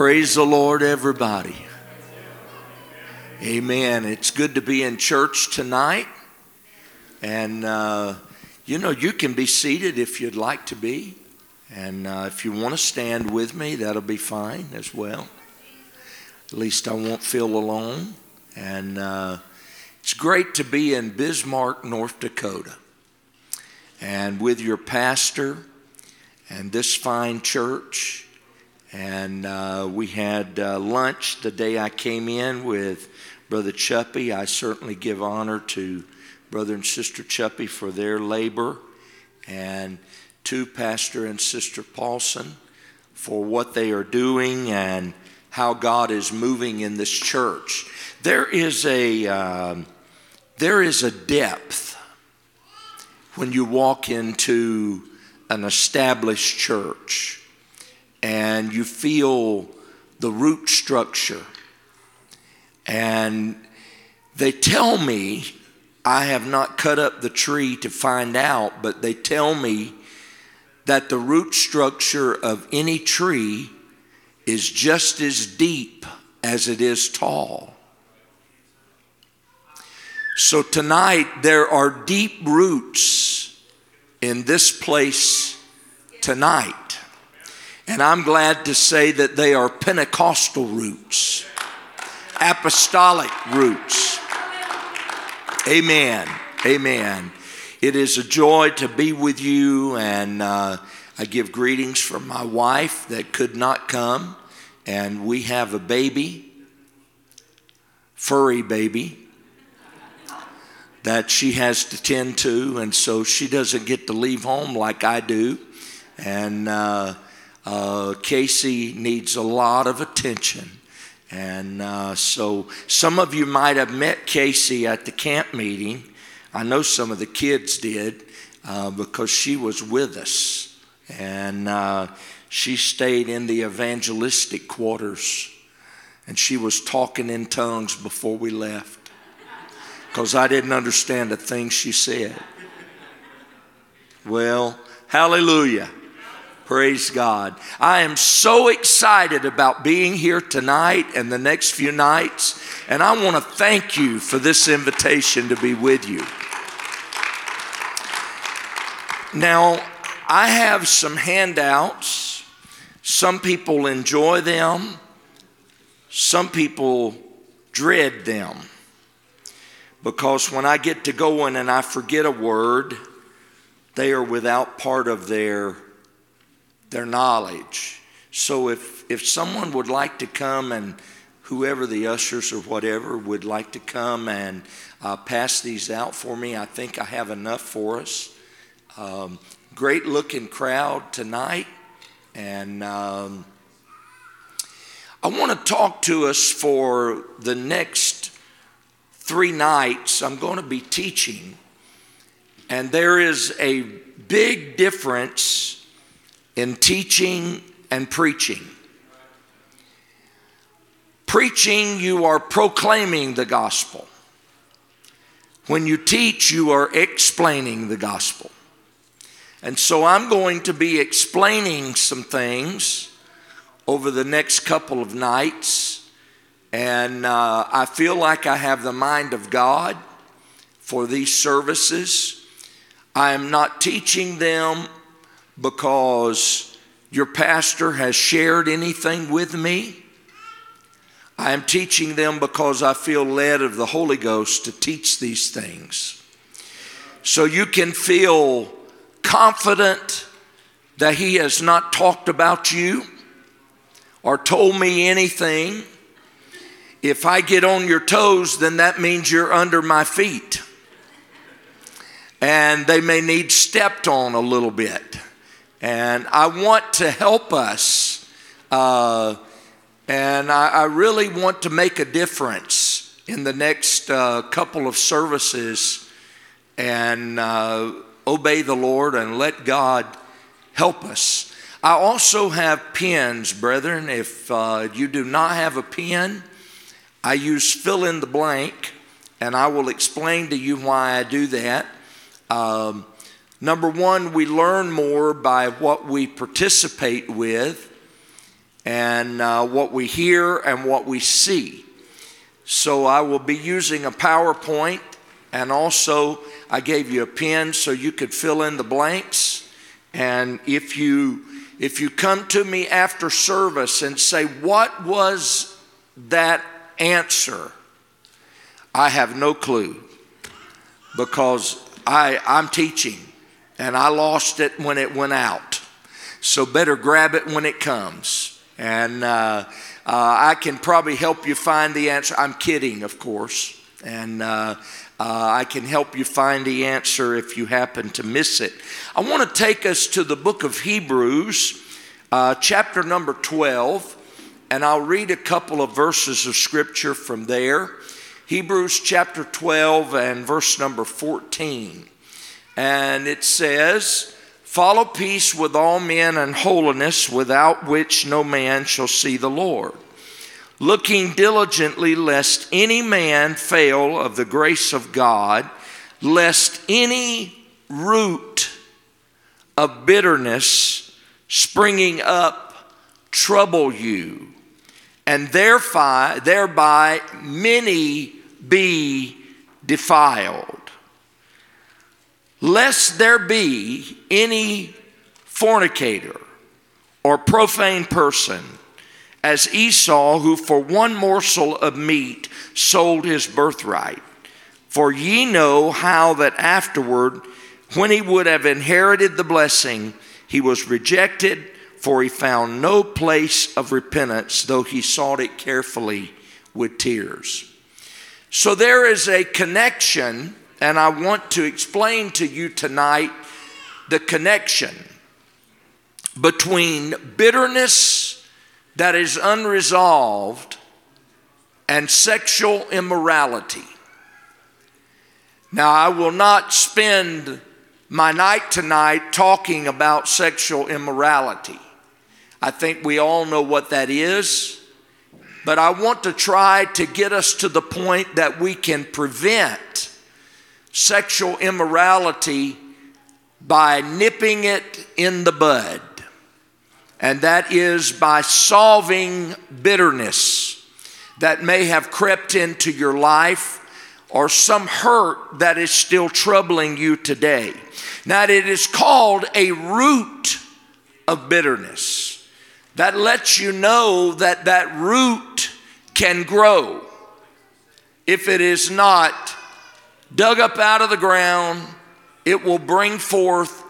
Praise the Lord, everybody. Amen. It's good to be in church tonight. And, uh, you know, you can be seated if you'd like to be. And uh, if you want to stand with me, that'll be fine as well. At least I won't feel alone. And uh, it's great to be in Bismarck, North Dakota, and with your pastor and this fine church. And uh, we had uh, lunch the day I came in with Brother Chuppy. I certainly give honor to Brother and Sister Chuppy for their labor, and to Pastor and Sister Paulson for what they are doing and how God is moving in this church. There is a um, there is a depth when you walk into an established church and you feel the root structure. And they tell me, I have not cut up the tree to find out, but they tell me that the root structure of any tree is just as deep as it is tall. So tonight, there are deep roots in this place tonight. And I'm glad to say that they are Pentecostal roots, apostolic roots. Amen. Amen. It is a joy to be with you, and uh, I give greetings from my wife that could not come. And we have a baby, furry baby, that she has to tend to, and so she doesn't get to leave home like I do. And uh, uh, Casey needs a lot of attention. And uh, so some of you might have met Casey at the camp meeting. I know some of the kids did uh, because she was with us. And uh, she stayed in the evangelistic quarters. And she was talking in tongues before we left because I didn't understand a thing she said. Well, hallelujah. Praise God. I am so excited about being here tonight and the next few nights, and I want to thank you for this invitation to be with you. Now, I have some handouts. Some people enjoy them, some people dread them. Because when I get to going and I forget a word, they are without part of their their knowledge. So if, if someone would like to come and whoever the ushers or whatever would like to come and uh, pass these out for me, I think I have enough for us. Um, great looking crowd tonight. And um, I want to talk to us for the next three nights. I'm going to be teaching. And there is a big difference in teaching and preaching. Preaching, you are proclaiming the gospel. When you teach, you are explaining the gospel. And so I'm going to be explaining some things over the next couple of nights. And uh, I feel like I have the mind of God for these services. I am not teaching them because your pastor has shared anything with me. I am teaching them because I feel led of the Holy Ghost to teach these things. So you can feel confident that He has not talked about you or told me anything. If I get on your toes, then that means you're under my feet. And they may need stepped on a little bit. And I want to help us. Uh, and I, I, really want to make a difference in the next uh, couple of services and uh, obey the Lord and let God help us. I also have pens, brethren. If uh, you do not have a pen, I use fill in the blank, and I will explain to you why I do that. Um, Number one, we learn more by what we participate with. and uh, what we hear and what we see. So I will be using a PowerPoint, and also I gave you a pen so you could fill in the blanks. And if you if you come to me after service and say, What was that answer? I have no clue because I, I'm teaching and I lost it when it went out. So better grab it when it comes. And uh, uh, I can probably help you find the answer. I'm kidding, of course. And uh, uh, I can help you find the answer if you happen to miss it. I want to take us to the book of Hebrews, uh, chapter number 12, and I'll read a couple of verses of scripture from there. Hebrews chapter 12 and verse number 14. And it says, Follow peace with all men and holiness, without which no man shall see the Lord looking diligently lest any man fail of the grace of God, lest any root of bitterness springing up trouble you, and thereby, thereby many be defiled. Lest there be any fornicator or profane person as Esau, who for one morsel of meat sold his birthright. For ye know how that afterward, when he would have inherited the blessing, he was rejected, for he found no place of repentance, though he sought it carefully with tears. So there is a connection, and I want to explain to you tonight the connection between bitterness that is unresolved and sexual immorality. Now, I will not spend my night tonight talking about sexual immorality. I think we all know what that is, but I want to try to get us to the point that we can prevent sexual immorality by nipping it in the bud and that is by solving bitterness that may have crept into your life or some hurt that is still troubling you today. Now, it is called a root of bitterness that lets you know that that root can grow if it is not dug up out of the ground, it will bring forth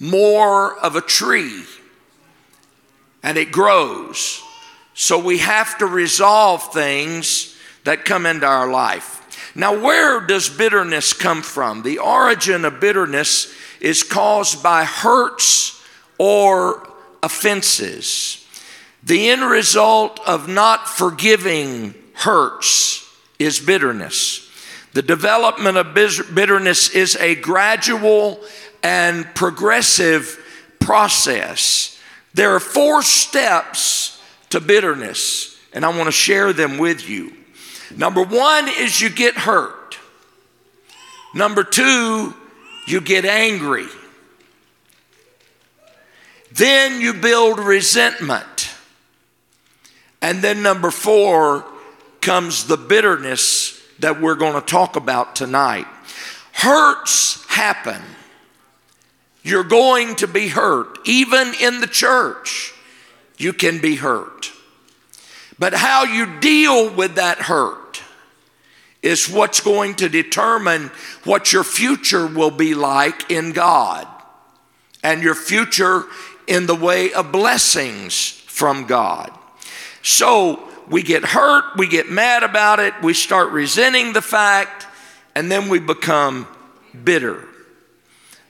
more of a tree and it grows. So we have to resolve things that come into our life. Now, where does bitterness come from? The origin of bitterness is caused by hurts or offenses. The end result of not forgiving hurts is bitterness. The development of bitterness is a gradual and progressive process. There are four steps to bitterness, and I want to share them with you. Number one is you get hurt. Number two, you get angry. Then you build resentment. And then number four comes the bitterness that we're going to talk about tonight. Hurts happen. You're going to be hurt. Even in the church, you can be hurt. But how you deal with that hurt is what's going to determine what your future will be like in God and your future in the way of blessings from God. So we get hurt, we get mad about it, we start resenting the fact, and then we become bitter.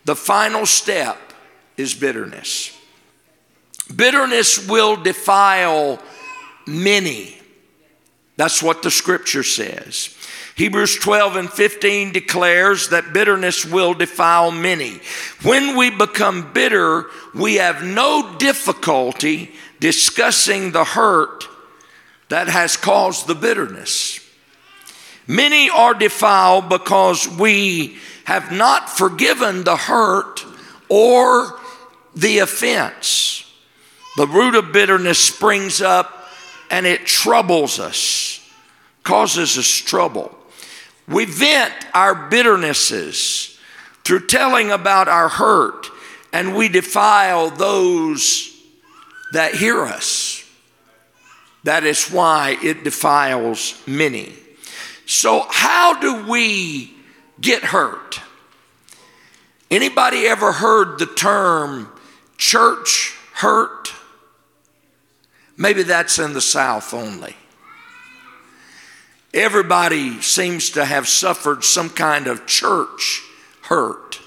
The final step is bitterness. Bitterness will defile many. That's what the scripture says. Hebrews 12 and 15 declares that bitterness will defile many. When we become bitter, we have no difficulty discussing the hurt that has caused the bitterness. Many are defiled because we have not forgiven the hurt or the offense. The root of bitterness springs up and it troubles us, causes us trouble. We vent our bitternesses through telling about our hurt, and we defile those that hear us. That is why it defiles many. So, how do we get hurt? Anybody ever heard the term church hurt? Maybe that's in the South only. Everybody seems to have suffered some kind of church hurt.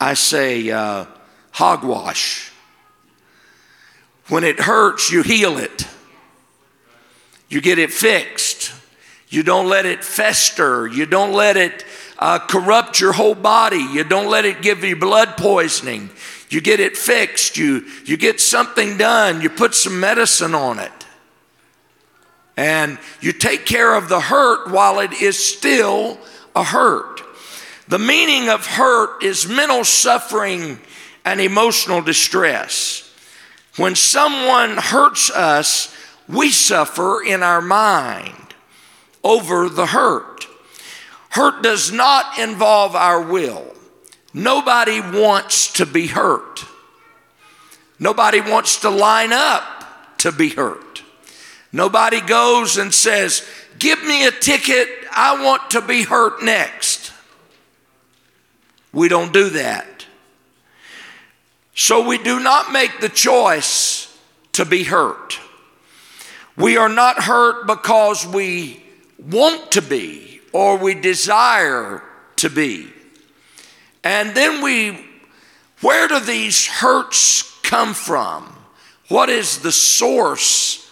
I say uh, hogwash. When it hurts, you heal it, you get it fixed. You don't let it fester. You don't let it uh, corrupt your whole body. You don't let it give you blood poisoning. You get it fixed. You, you get something done. You put some medicine on it. And you take care of the hurt while it is still a hurt. The meaning of hurt is mental suffering and emotional distress. When someone hurts us, we suffer in our mind over the hurt. Hurt does not involve our will. Nobody wants to be hurt. Nobody wants to line up to be hurt. Nobody goes and says, Give me a ticket, I want to be hurt next. We don't do that. So we do not make the choice to be hurt. We are not hurt because we want to be or we desire to be. And then we, where do these hurts come from? What is the source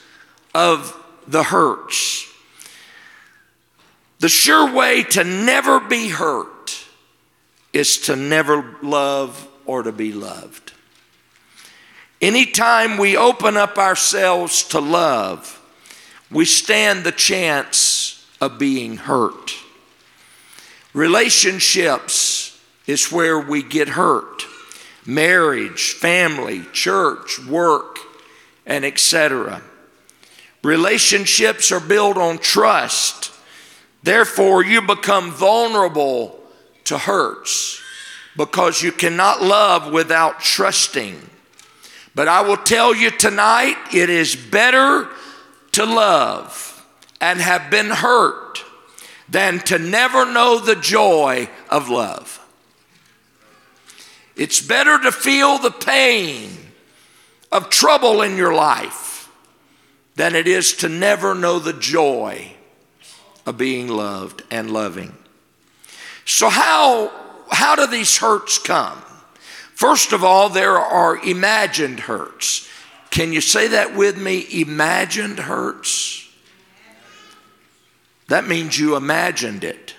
of the hurts? The sure way to never be hurt is to never love or to be loved. Anytime we open up ourselves to love, we stand the chance of being hurt. Relationships is where we get hurt. Marriage, family, church, work, and etc. Relationships are built on trust. Therefore, you become vulnerable to hurts because you cannot love without trusting. But I will tell you tonight, it is better to love and have been hurt than to never know the joy of love. It's better to feel the pain of trouble in your life than it is to never know the joy of being loved and loving. So, how, how do these hurts come? First of all, there are imagined hurts. Can you say that with me? Imagined hurts. That means you imagined it.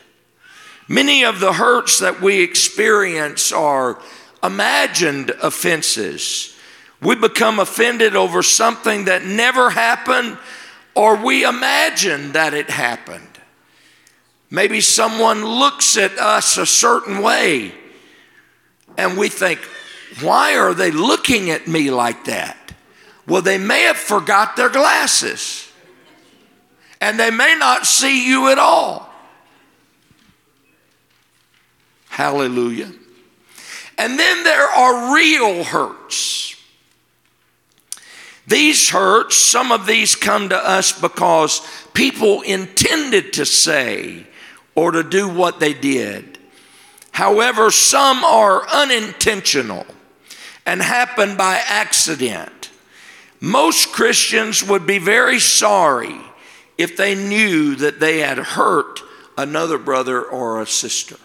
Many of the hurts that we experience are imagined offenses. We become offended over something that never happened or we imagine that it happened. Maybe someone looks at us a certain way and we think, why are they looking at me like that? Well, they may have forgot their glasses and they may not see you at all. Hallelujah. And then there are real hurts. These hurts, some of these come to us because people intended to say or to do what they did. However, some are unintentional and happen by accident. Most Christians would be very sorry if they knew that they had hurt another brother or a sister.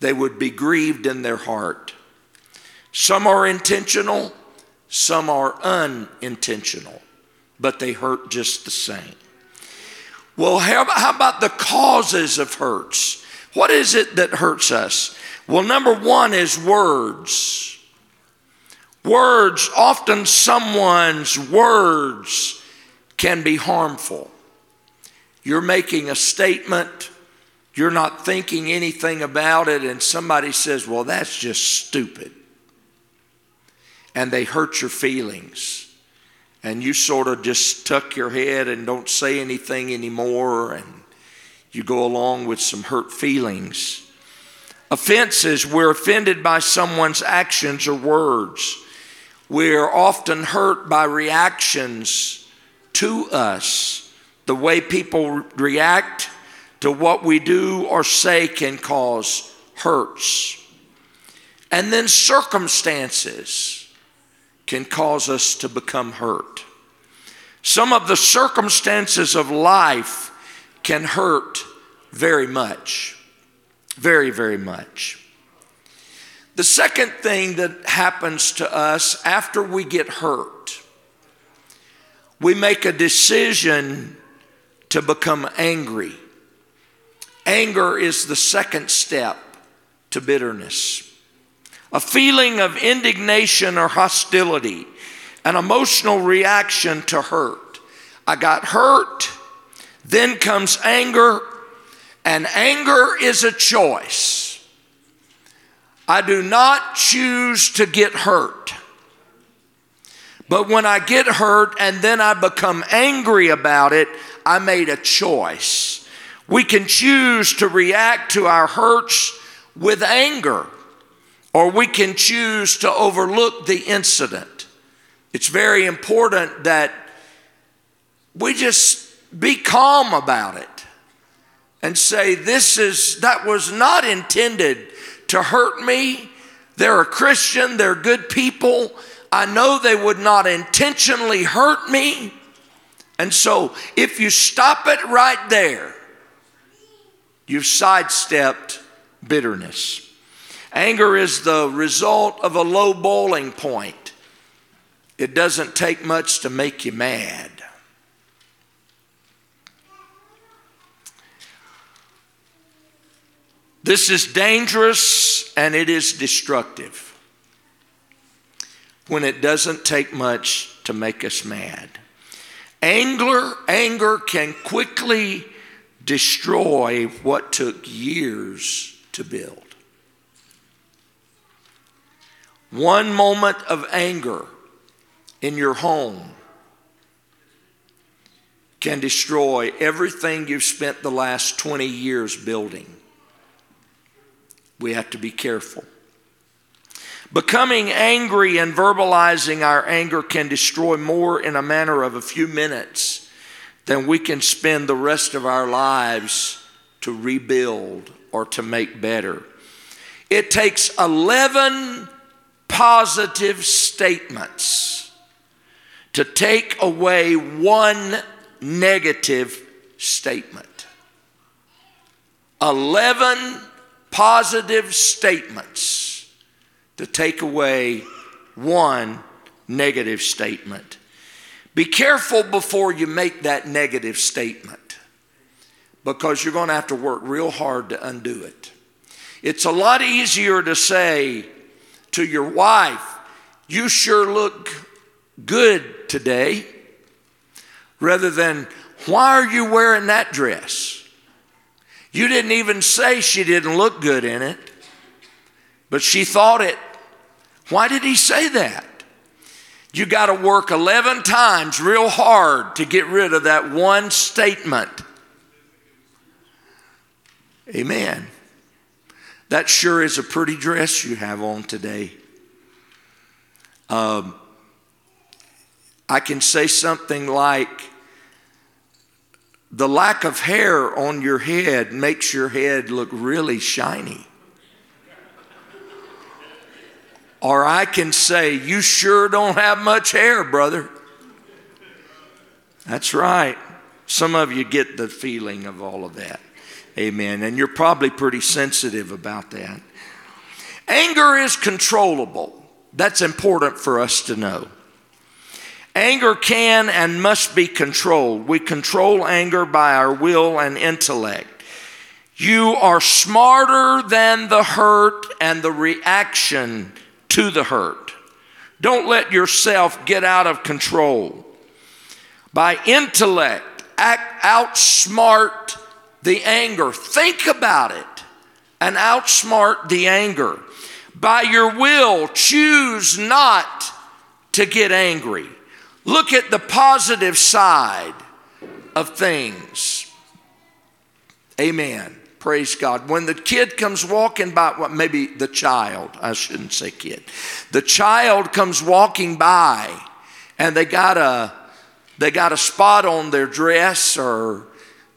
They would be grieved in their heart. Some are intentional, some are unintentional, but they hurt just the same. Well, how, about the causes of hurts? What is it that hurts us? Well, number one is words. Words, often someone's words can be harmful. You're making a statement, you're not thinking anything about it, and somebody says, Well, that's just stupid. and they hurt your feelings. And you sort of just tuck your head and don't say anything anymore, and you go along with some hurt feelings. Offenses, we're offended by someone's actions or words. We're often hurt by reactions to us. The way people react to what we do or say can cause hurts. And then circumstances can cause us to become hurt. Some of the circumstances of life can hurt very much. Very, very much. The second thing that happens to us after we get hurt, we make a decision to become angry. Anger is the second step to bitterness. A feeling of indignation or hostility, an emotional reaction to hurt. I got hurt, then comes anger, and anger is a choice. I do not choose to get hurt. But when I get hurt and then I become angry about it, I made a choice. We can choose to react to our hurts with anger, or we can choose to overlook the incident. It's very important that we just be calm about it and say, This is, that was not intended to hurt me. They're a Christian, they're good people. I know they would not intentionally hurt me. And so, if you stop it right there, you've sidestepped bitterness. Anger is the result of a low boiling point. It doesn't take much to make you mad. This is dangerous and it is destructive when it doesn't take much to make us mad. Anger, anger can quickly destroy what took years to build. One moment of anger in your home can destroy everything you've spent the last 20 years building. We have to be careful. Becoming angry and verbalizing our anger can destroy more in a matter of a few minutes than we can spend the rest of our lives to rebuild or to make better. It takes 11 positive statements to take away one negative statement. 11 positive statements to take away one negative statement. Be careful before you make that negative statement because you're going to have to work real hard to undo it. It's a lot easier to say to your wife, You sure look good today, rather than, Why are you wearing that dress? You didn't even say she didn't look good in it, but she thought it. Why did he say that? You got to work 11 times real hard to get rid of that one statement. Amen. That sure is a pretty dress you have on today. Um, I can say something like, the lack of hair on your head makes your head look really shiny. Or I can say, You sure don't have much hair, brother. That's right. Some of you get the feeling of all of that. Amen. And you're probably pretty sensitive about that. Anger is controllable. That's important for us to know. Anger can and must be controlled. We control anger by our will and intellect. You are smarter than the hurt and the reaction to the hurt. Don't let yourself get out of control. By intellect, act, outsmart the anger. Think about it and outsmart the anger. By your will, choose not to get angry. Look at the positive side of things. Amen. Praise God. When the kid comes walking by, well, maybe the child, I shouldn't say kid, the child comes walking by and they got a they got a spot on their dress or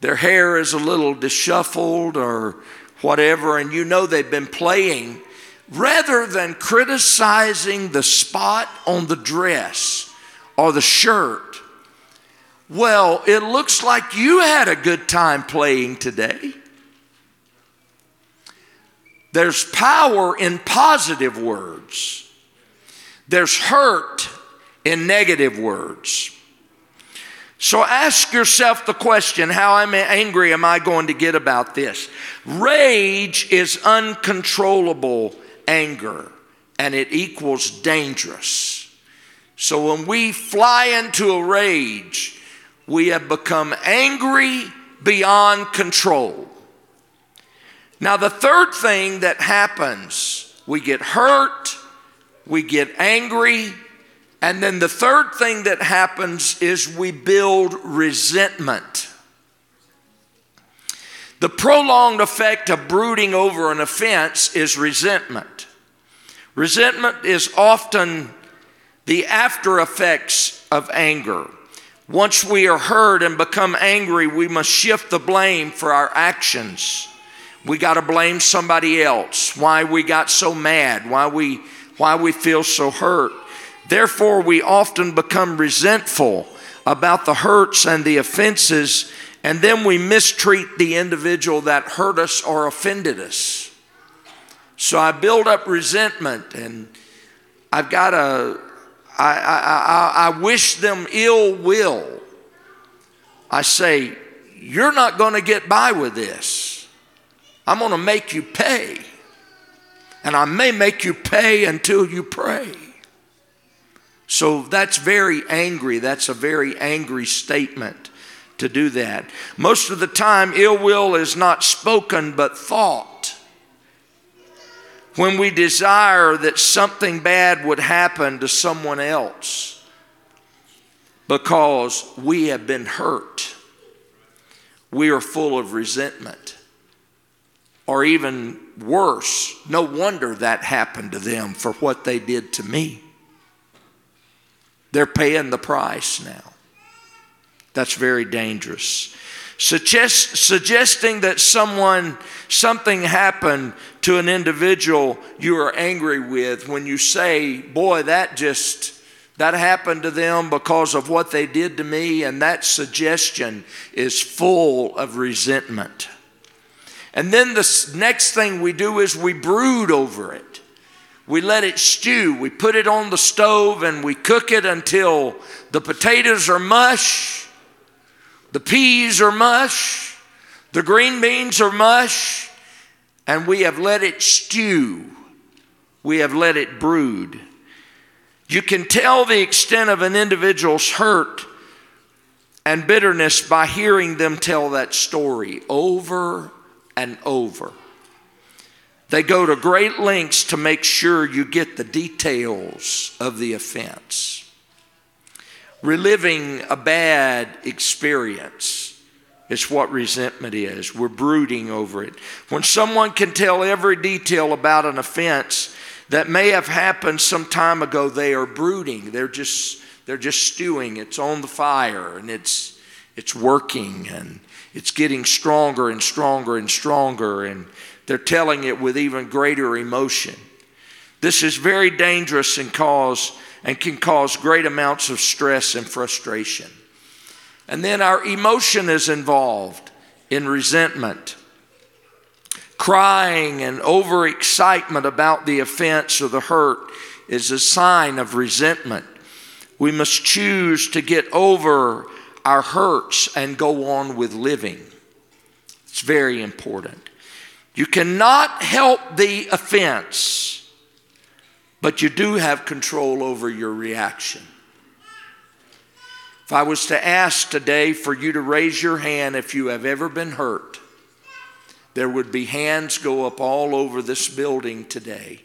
their hair is a little disheveled or whatever, and you know they've been playing, rather than criticizing the spot on the dress or the shirt, well, it looks like you had a good time playing today. There's power in positive words. There's hurt in negative words. So ask yourself the question how angry am I going to get about this? Rage is uncontrollable anger, and it equals dangerous. So when we fly into a rage, we have become angry beyond control. Now, the third thing that happens, we get hurt, we get angry, and then the third thing that happens is we build resentment. The prolonged effect of brooding over an offense is resentment. Resentment is often the after effects of anger. Once we are hurt and become angry, we must shift the blame for our actions. We got to blame somebody else. Why we got so mad, why we why we feel so hurt. Therefore, we often become resentful about the hurts and the offenses, and then we mistreat the individual that hurt us or offended us. So I build up resentment, and I've got a, I, I, I wish them ill will. I say, You're not going to get by with this. I'm going to make you pay. And I may make you pay until you pray. So that's very angry. That's a very angry statement to do that. Most of the time, ill will is not spoken but thought. When we desire that something bad would happen to someone else because we have been hurt, we are full of resentment. Or even worse, no wonder that happened to them for what they did to me. They're paying the price now. That's very dangerous. Suggest, suggesting that someone, something happened to an individual you are angry with when you say, boy, that just, that happened to them because of what they did to me, and that suggestion is full of resentment. And then the next thing we do is we brood over it. We let it stew. We put it on the stove and we cook it until the potatoes are mush, the peas are mush, the green beans are mush, and we have let it stew. We have let it brood. You can tell the extent of an individual's hurt and bitterness by hearing them tell that story over and over. They go to great lengths to make sure you get the details of the offense. Reliving a bad experience is what resentment is. We're brooding over it. When someone can tell every detail about an offense that may have happened some time ago, they are brooding. They're just they're just stewing. It's on the fire and it's it's working and it's getting stronger and stronger and stronger and they're telling it with even greater emotion. This is very dangerous and cause and can cause great amounts of stress and frustration. And then our emotion is involved in resentment. Crying and overexcitement about the offense or the hurt is a sign of resentment. We must choose to get over our hurts and go on with living. It's very important. You cannot help the offense, but you do have control over your reaction. If I was to ask today for you to raise your hand if you have ever been hurt, there would be hands go up all over this building today.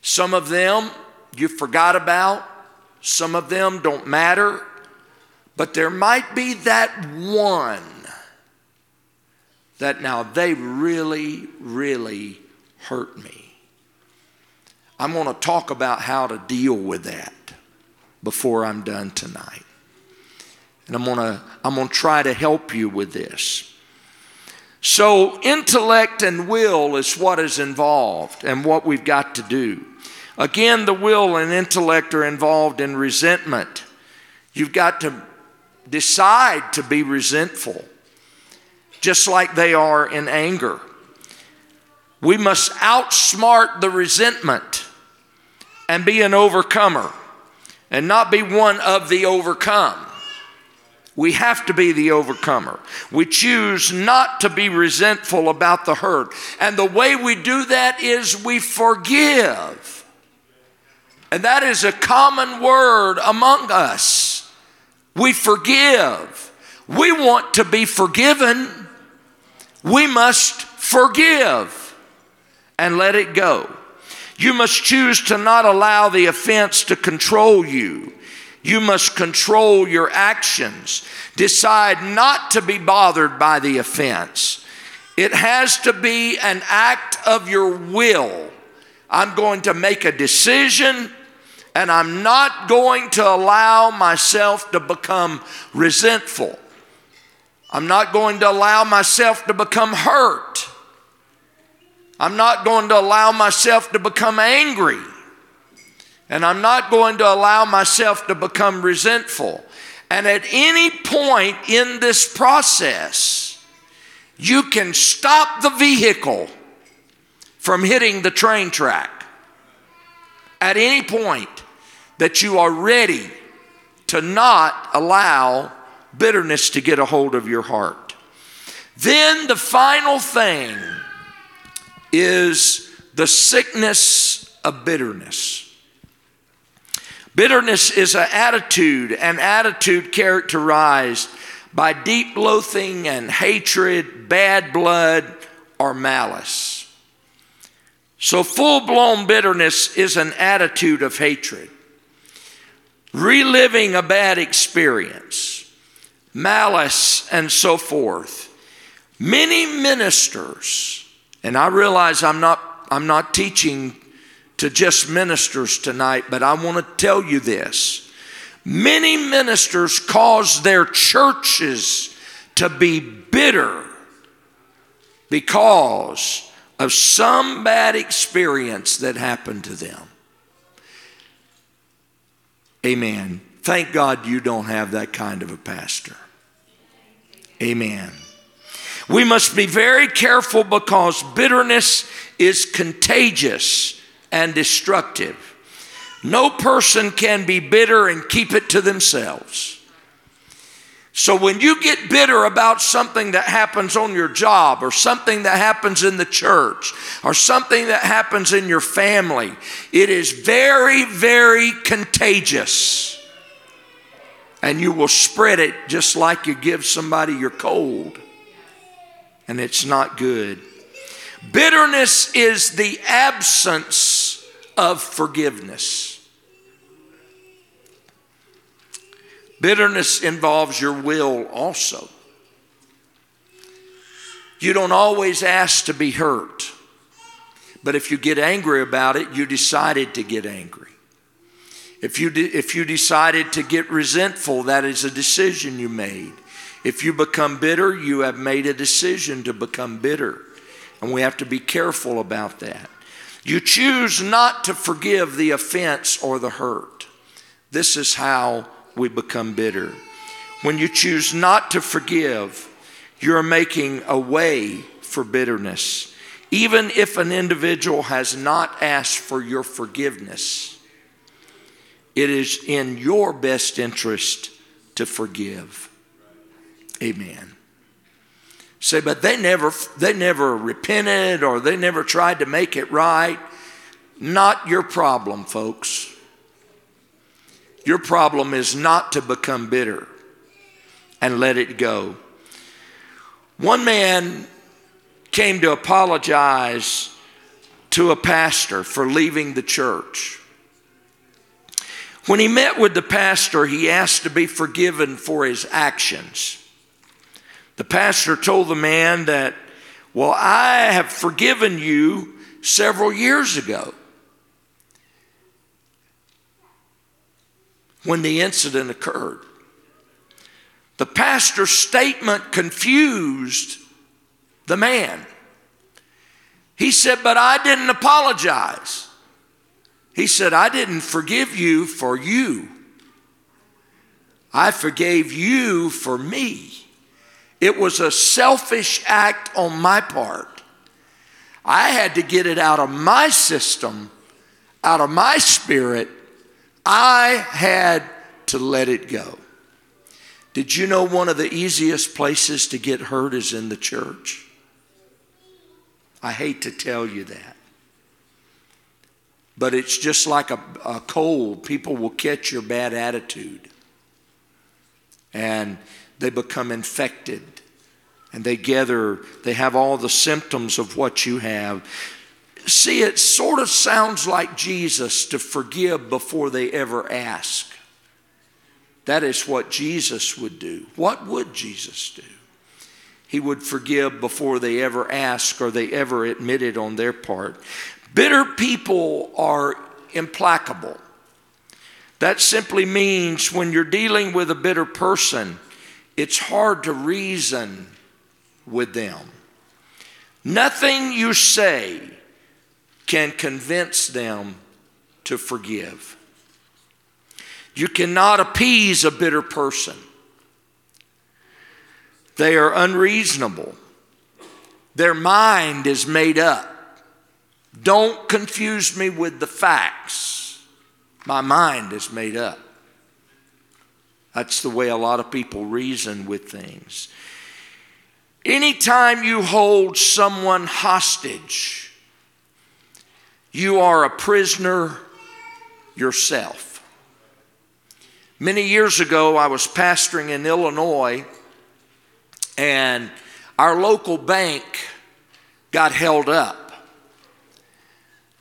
Some of them you forgot about, some of them don't matter, but there might be that one that now they really, really hurt me. I'm going to talk about how to deal with that before I'm done tonight. And I'm going to I'm going to try to help you with this. So, intellect and will is what is involved and what we've got to do. Again, the will and intellect are involved in resentment. You've got to decide to be resentful, just like they are in anger. We must outsmart the resentment and be an overcomer and not be one of the overcome. We have to be the overcomer. We choose not to be resentful about the hurt. And the way we do that is we forgive. And that is a common word among us. We forgive. We want to be forgiven. We must forgive and let it go. You must choose to not allow the offense to control you. You must control your actions. Decide not to be bothered by the offense. It has to be an act of your will. I'm going to make a decision and I'm not going to allow myself to become resentful. I'm not going to allow myself to become hurt. I'm not going to allow myself to become angry. And I'm not going to allow myself to become resentful. And at any point in this process, you can stop the vehicle from hitting the train track. At any point that you are ready to not allow bitterness to get a hold of your heart. Then the final thing is the sickness of bitterness. Bitterness is an attitude, an attitude characterized by deep loathing and hatred, bad blood, or malice. So, full blown bitterness is an attitude of hatred, reliving a bad experience, malice, and so forth. Many ministers, and I realize I'm not, I'm not teaching to just ministers tonight, but I want to tell you this. Many ministers cause their churches to be bitter because of some bad experience that happened to them. Amen. Thank God you don't have that kind of a pastor. Amen. We must be very careful because bitterness is contagious and destructive. No person can be bitter and keep it to themselves. So when you get bitter about something that happens on your job or something that happens in the church or something that happens in your family, it is very, very contagious. And you will spread it just like you give somebody your cold. And it's not good. Bitterness is the absence of forgiveness. Bitterness involves your will also. You don't always ask to be hurt, but if you get angry about it, you decided to get angry. If you, de- if you decided to get resentful, that is a decision you made. If you become bitter, you have made a decision to become bitter. And we have to be careful about that. You choose not to forgive the offense or the hurt. This is how we become bitter. When you choose not to forgive, you're making a way for bitterness. Even if an individual has not asked for your forgiveness, it is in your best interest to forgive. Amen. Say, but they never, they never repented or they never tried to make it right. Not your problem, folks. Your problem is not to become bitter and let it go. One man came to apologize to a pastor for leaving the church. When he met with the pastor, he asked to be forgiven for his actions. The pastor told the man that, Well, I have forgiven you several years ago when the incident occurred. The pastor's statement confused the man. He said, But I didn't apologize. He said, I didn't forgive you for you. I forgave you for me. It was a selfish act on my part. I had to get it out of my system, out of my spirit. I had to let it go. Did you know one of the easiest places to get hurt is in the church? I hate to tell you that. But it's just like a, a cold. People will catch your bad attitude and they become infected and they gather, they have all the symptoms of what you have. See, it sort of sounds like Jesus to forgive before they ever ask. That is what Jesus would do. What would Jesus do? He would forgive before they ever ask or they ever admitted on their part. Bitter people are implacable. That simply means when you're dealing with a bitter person, it's hard to reason with them. Nothing you say can convince them to forgive. You cannot appease a bitter person. They are unreasonable. Their mind is made up. Don't confuse me with the facts. My mind is made up. That's the way a lot of people reason with things. Anytime you hold someone hostage, you are a prisoner yourself. Many years ago, I was pastoring in Illinois, and our local bank got held up.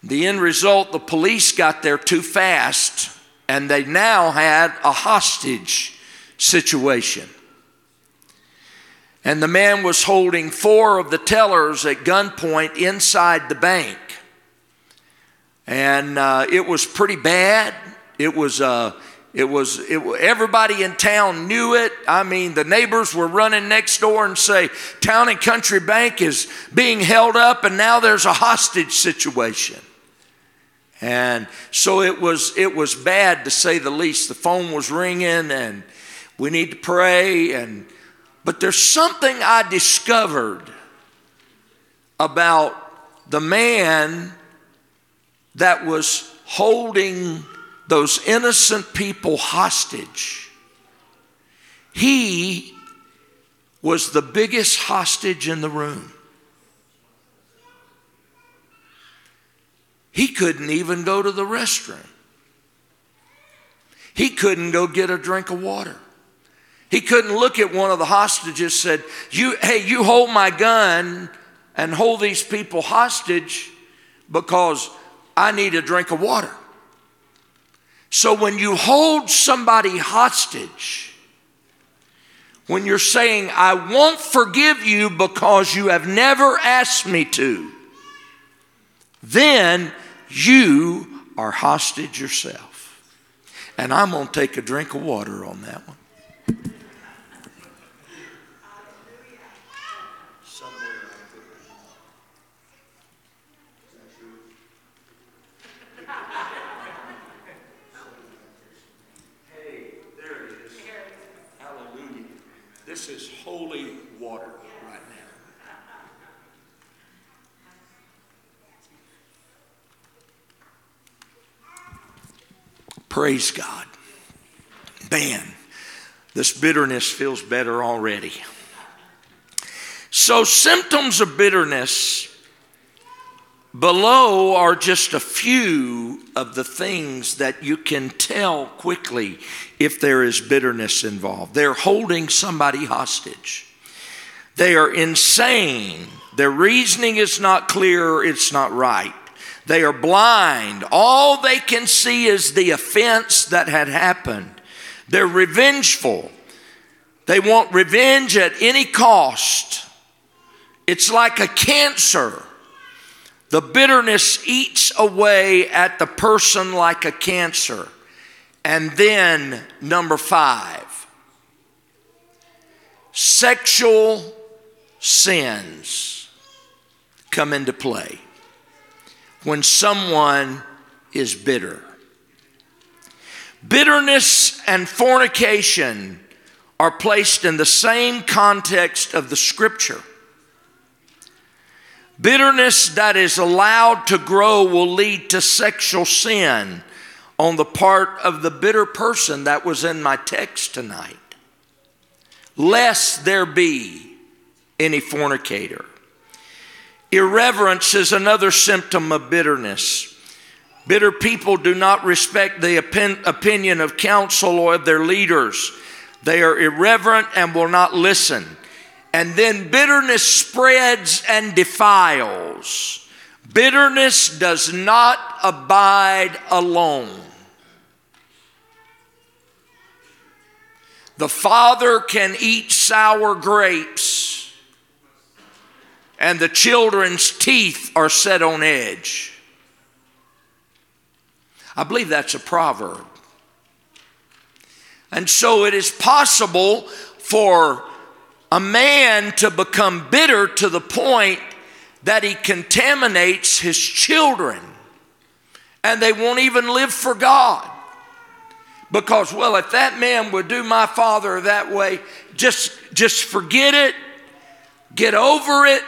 The end result, the police got there too fast, and they now had a hostage situation. And the man was holding four of the tellers at gunpoint inside the bank. And uh, it was pretty bad. It was, uh, it was it, everybody in town knew it. I mean, the neighbors were running next door and say, "Town and Country Bank is being held up, and now there's a hostage situation." And so it was it was bad to say the least. The phone was ringing, and we need to pray. And but there's something I discovered about the man that was holding those innocent people hostage. He was the biggest hostage in the room. He couldn't even go to the restroom. He couldn't go get a drink of water. He couldn't look at one of the hostages said, "You hey, you hold my gun and hold these people hostage because I need a drink of water." So when you hold somebody hostage, when you're saying, I won't forgive you because you have never asked me to, then you are hostage yourself. And I'm going to take a drink of water on that one. Praise God. Man, this bitterness feels better already. So, symptoms of bitterness below are just a few of the things that you can tell quickly if there is bitterness involved. They're holding somebody hostage, they are insane. Their reasoning is not clear, it's not right. They are blind. All they can see is the offense that had happened. They're revengeful. They want revenge at any cost. It's like a cancer. The bitterness eats away at the person like a cancer. And then, number five, sexual sins come into play when someone is bitter. Bitterness and fornication are placed in the same context of the scripture. Bitterness that is allowed to grow will lead to sexual sin on the part of the bitter person that was in my text tonight. Lest there be any fornicator. Irreverence is another symptom of bitterness. Bitter people do not respect the opinion of counsel or of their leaders. They are irreverent and will not listen. And then bitterness spreads and defiles. Bitterness does not abide alone. The father can eat sour grapes, and the children's teeth are set on edge. I believe that's a proverb. And so it is possible for a man to become bitter to the point that he contaminates his children and they won't even live for God. Because, well, if that man would do my father that way, just, just forget it, get over it,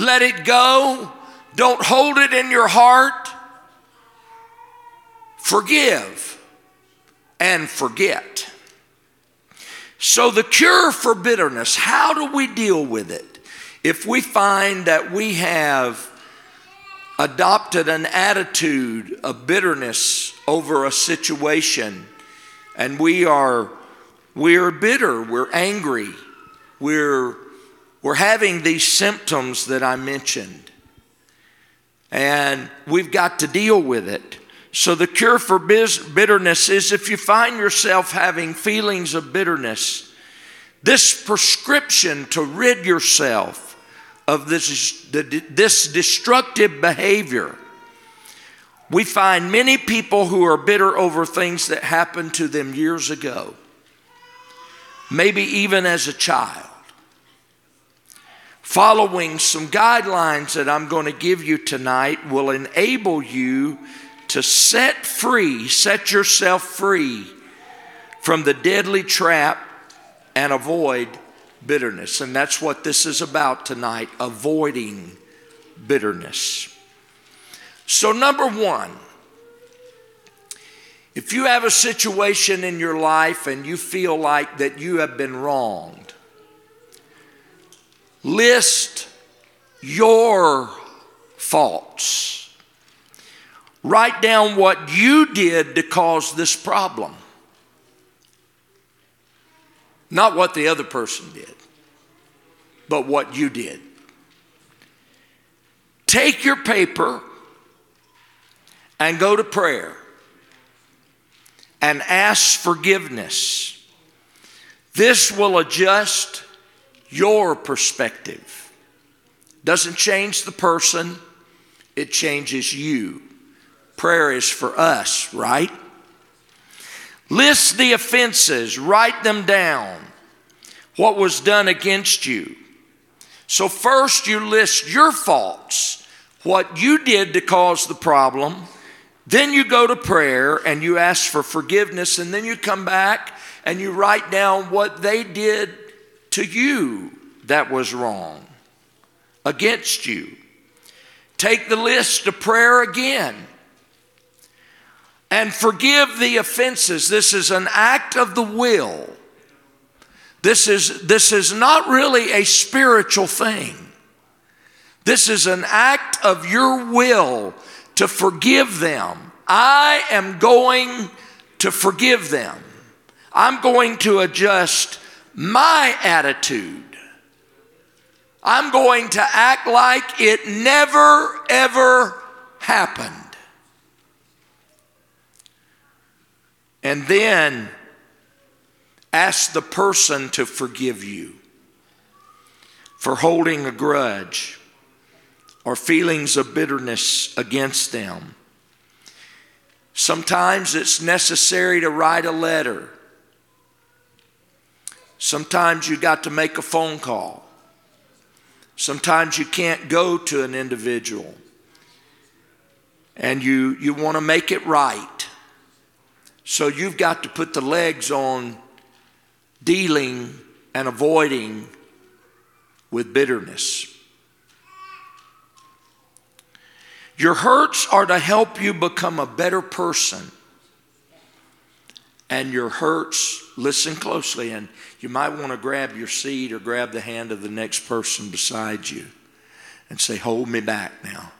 let it go, don't hold it in your heart. Forgive and forget. So, the cure for bitterness, how do we deal with it? If we find that we have adopted an attitude of bitterness over a situation and we are we are bitter, we're angry, we're we're having these symptoms that I mentioned. And we've got to deal with it. So, the cure for bitterness is if you find yourself having feelings of bitterness, this prescription to rid yourself of this, this destructive behavior. We find many people who are bitter over things that happened to them years ago, maybe even as a child. Following some guidelines that I'm going to give you tonight will enable you to set free, set yourself free from the deadly trap and avoid bitterness. And that's what this is about tonight avoiding bitterness. So, number one, if you have a situation in your life and you feel like that you have been wronged, list your faults. Write down what you did to cause this problem, not what the other person did, but what you did. Take your paper and go to prayer and ask forgiveness. This will adjust your perspective. Doesn't change the person, it changes you. Prayer is for us, right? List the offenses, write them down. What was done against you. So, first you list your faults, what you did to cause the problem. Then you go to prayer and you ask for forgiveness, and then you come back and you write down what they did to you that was wrong against you. Take the list to prayer again and forgive the offenses. This is an act of the will. This is, this is not really a spiritual thing. This is an act of your will to forgive them. I am going to forgive them. I'm going to adjust my attitude. I'm going to act like it never, ever happened. And then ask the person to forgive you for holding a grudge or feelings of bitterness against them. Sometimes it's necessary to write a letter. Sometimes you got to make a phone call. Sometimes you can't go to an individual and you, you want to make it right. So you've got to put the legs on dealing and avoiding with bitterness. Your hurts are to help you become a better person. And your hurts, listen closely, and you might want to grab your seat or grab the hand of the next person beside you and say, Hold me back now.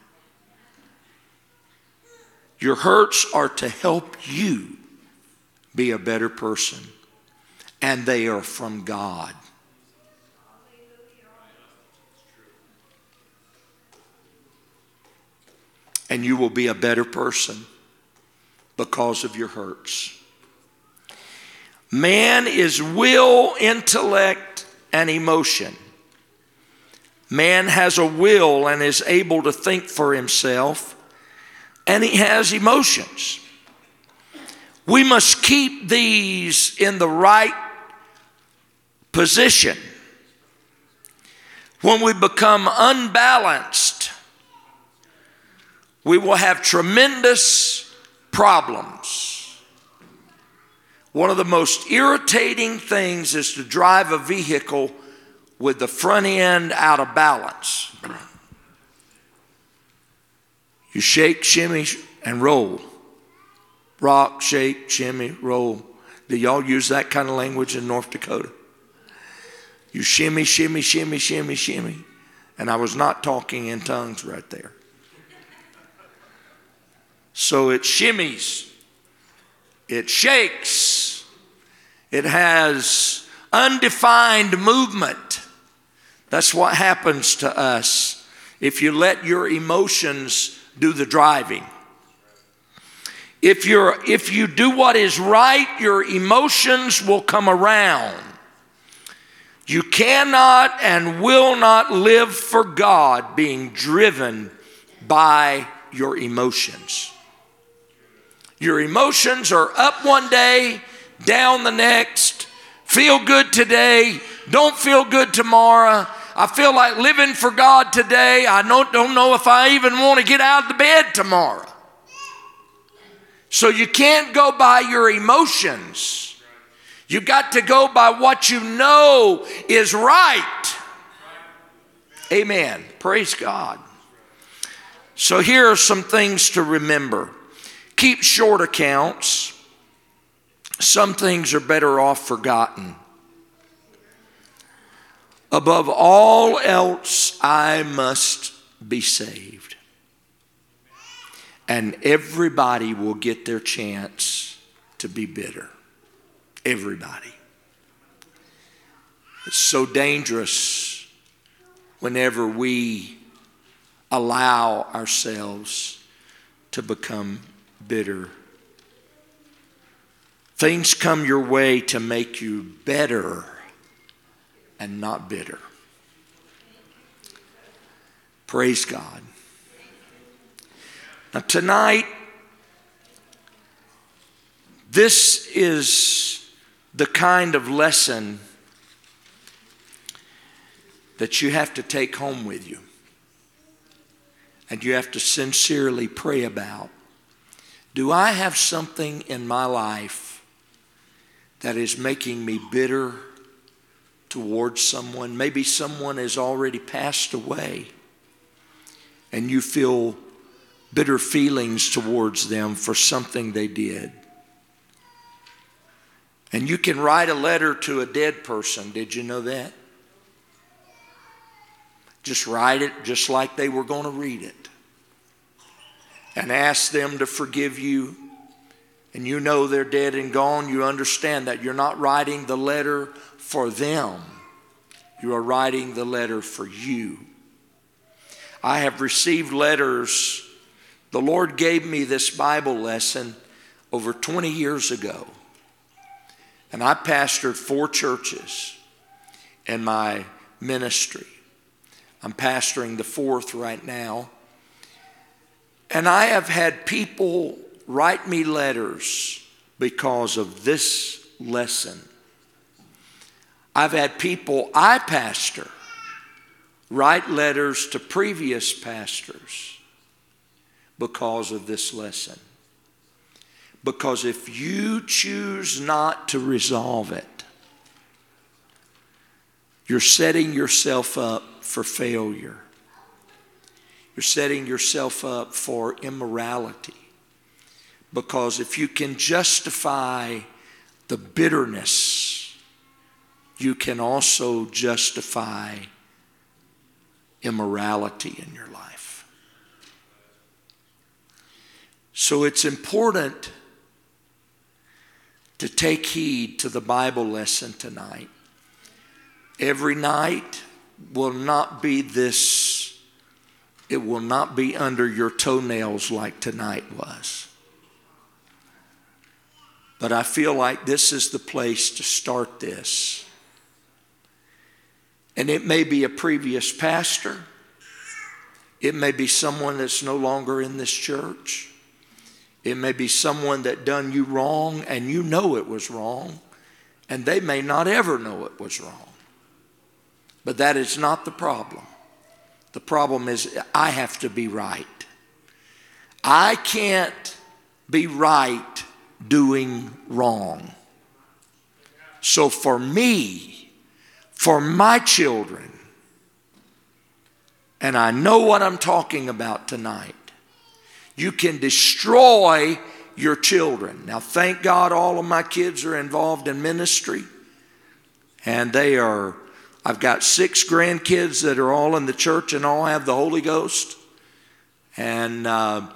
Your hurts are to help you be a better person, and they are from God. and you will be a better person because of your hurts. Man is will, intellect, and emotion. Man has a will and is able to think for himself, and he has emotions. We must keep these in the right position. When we become unbalanced, we will have tremendous problems. One of the most irritating things is to drive a vehicle with the front end out of balance. You shake, shimmy, and roll. Rock, shake, shimmy, roll. Do y'all use that kind of language in North Dakota? You shimmy, shimmy, shimmy, shimmy, shimmy. And I was not talking in tongues right there. So it shimmies, it shakes, it has undefined movement. That's what happens to us if you let your emotions do the driving. If, you're, if you do what is right, your emotions will come around. You cannot and will not live for God being driven by your emotions. Your emotions are up one day, down the next, feel good today, don't feel good tomorrow. I feel like living for God today. I don't, don't know if I even want to get out of the bed tomorrow. So you can't go by your emotions. You got to go by what you know is right. Amen. Praise God. So here are some things to remember. Keep short accounts. Some things are better off forgotten. Above all else, I must be saved. And everybody will get their chance to be bitter. Everybody. It's so dangerous whenever we allow ourselves to become bitter. Things come your way to make you better and not bitter. Praise God. Now, tonight, this is the kind of lesson that you have to take home with you and you have to sincerely pray about. Do I have something in my life that is making me bitter towards someone? Maybe someone has already passed away and you feel bitter feelings towards them for something they did. And you can write a letter to a dead person. Did you know that? Just write it just like they were going to read it and ask them to forgive you, and you know they're dead and gone, you understand that you're not writing the letter for them, you are writing the letter for you. I have received letters The Lord gave me this Bible lesson over 20 years ago. And I pastored four churches in my ministry. I'm pastoring the fourth right now. And I have had people write me letters because of this lesson. I've had people I pastor write letters to previous pastors because of this lesson. Because if you choose not to resolve it, you're setting yourself up for failure. You're setting yourself up for immorality. Because if you can justify the bitterness, you can also justify immorality in your life. So it's important to take heed to the Bible lesson tonight. Every night will not be this, it will not be under your toenails like tonight was. But I feel like this is the place to start this. And it may be a previous pastor, it may be someone that's no longer in this church. It may be someone that done you wrong and you know it was wrong, and they may not ever know it was wrong. But that is not the problem. The problem is I have to be right. I can't be right doing wrong. So for me, for my children, and I know what I'm talking about tonight, you can destroy your children. Now, thank God all of my kids are involved in ministry, and they are. I've got six grandkids that are all in the church and all have the Holy Ghost. And uh,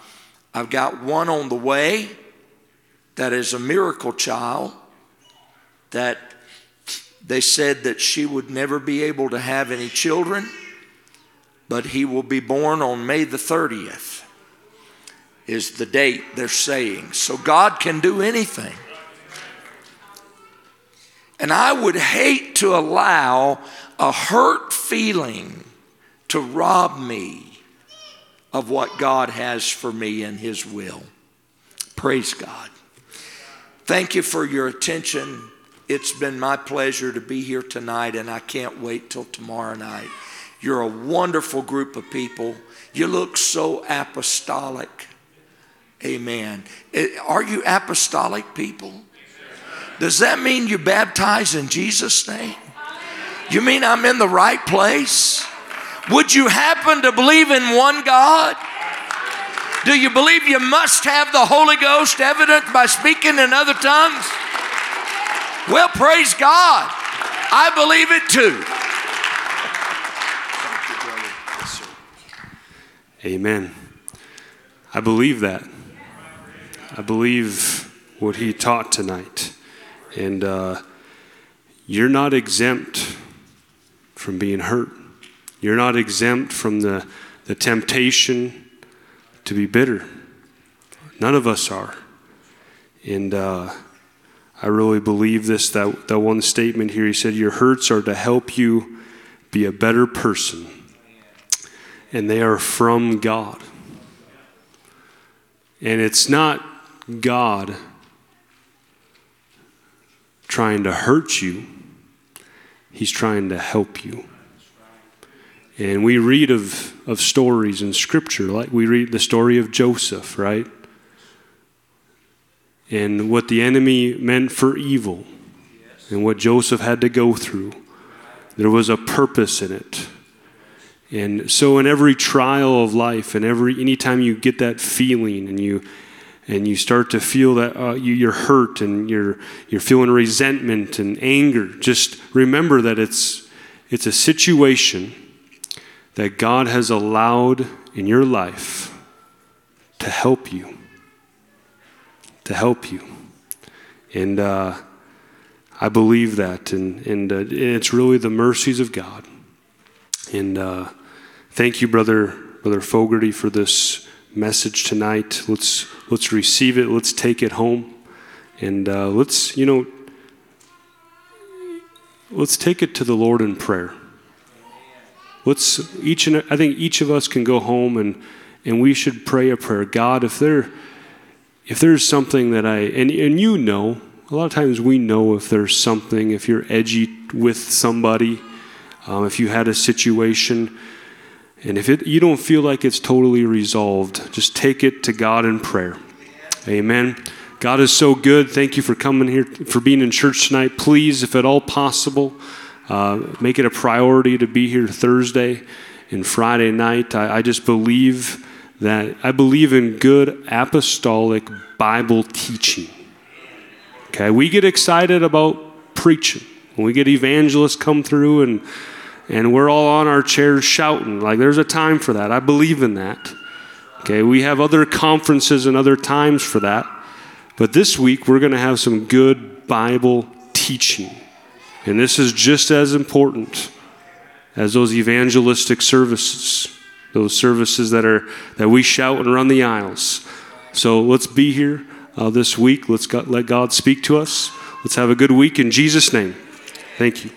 I've got one on the way that is a miracle child that they said that she would never be able to have any children, but he will be born on May the 30th, is the date they're saying. So God can do anything. And I would hate to allow a hurt feeling to rob me of what God has for me in His will. Praise God. Thank you for your attention. It's been my pleasure to be here tonight, and I can't wait till tomorrow night. You're a wonderful group of people. You look so apostolic. Amen. Eh, are you apostolic people? Does that mean you baptize in Jesus' name? You mean I'm in the right place? Would you happen to believe in one God? Do you believe you must have the Holy Ghost evident by speaking in other tongues? Well, praise God. I believe it too. Amen. I believe that. I believe what he taught tonight. And uh, you're not exempt from being hurt. You're not exempt from the, the temptation to be bitter. None of us are. And uh, I really believe this that, that one statement here he said, Your hurts are to help you be a better person, and they are from God. And it's not God trying to hurt you, He's trying to help you. And we read of, of stories in Scripture, like we read the story of Joseph, right? And what the enemy meant for evil, and what Joseph had to go through. There was a purpose in it. And so in every trial of life, and every anytime you get that feeling and you and you start to feel that uh, you, are hurt and you're you're feeling resentment and anger, just remember that it's it's a situation that God has allowed in your life to help you. To help you. And uh, I believe that. And, and uh, it's really the mercies of God. And uh, thank you, Brother, Brother Fogarty, for this message tonight. Let's let's receive it. Let's take it home, and uh, let's you know let's take it to the Lord in prayer. Let's each and I think each of us can go home and and we should pray a prayer. God, if there if there's something that I and and you know, a lot of times we know if there's something, if you're edgy with somebody, um, if you had a situation, and if it, you don't feel like it's totally resolved, just take it to God in prayer. Amen. God is so good. Thank you for coming here, for being in church tonight. Please, if at all possible, uh, make it a priority to be here Thursday and Friday night. I, I just believe that I believe in good apostolic Bible teaching. Okay, we get excited about preaching. When we get evangelists come through and and we're all on our chairs shouting, like there's a time for that. I believe in that. Okay, we have other conferences and other times for that. But this week we're going to have some good Bible teaching. And this is just as important as those evangelistic services, those services that are that we shout and run the aisles. So let's be here uh, this week. Let's let God speak to us. Let's have a good week in Jesus' name. Thank you.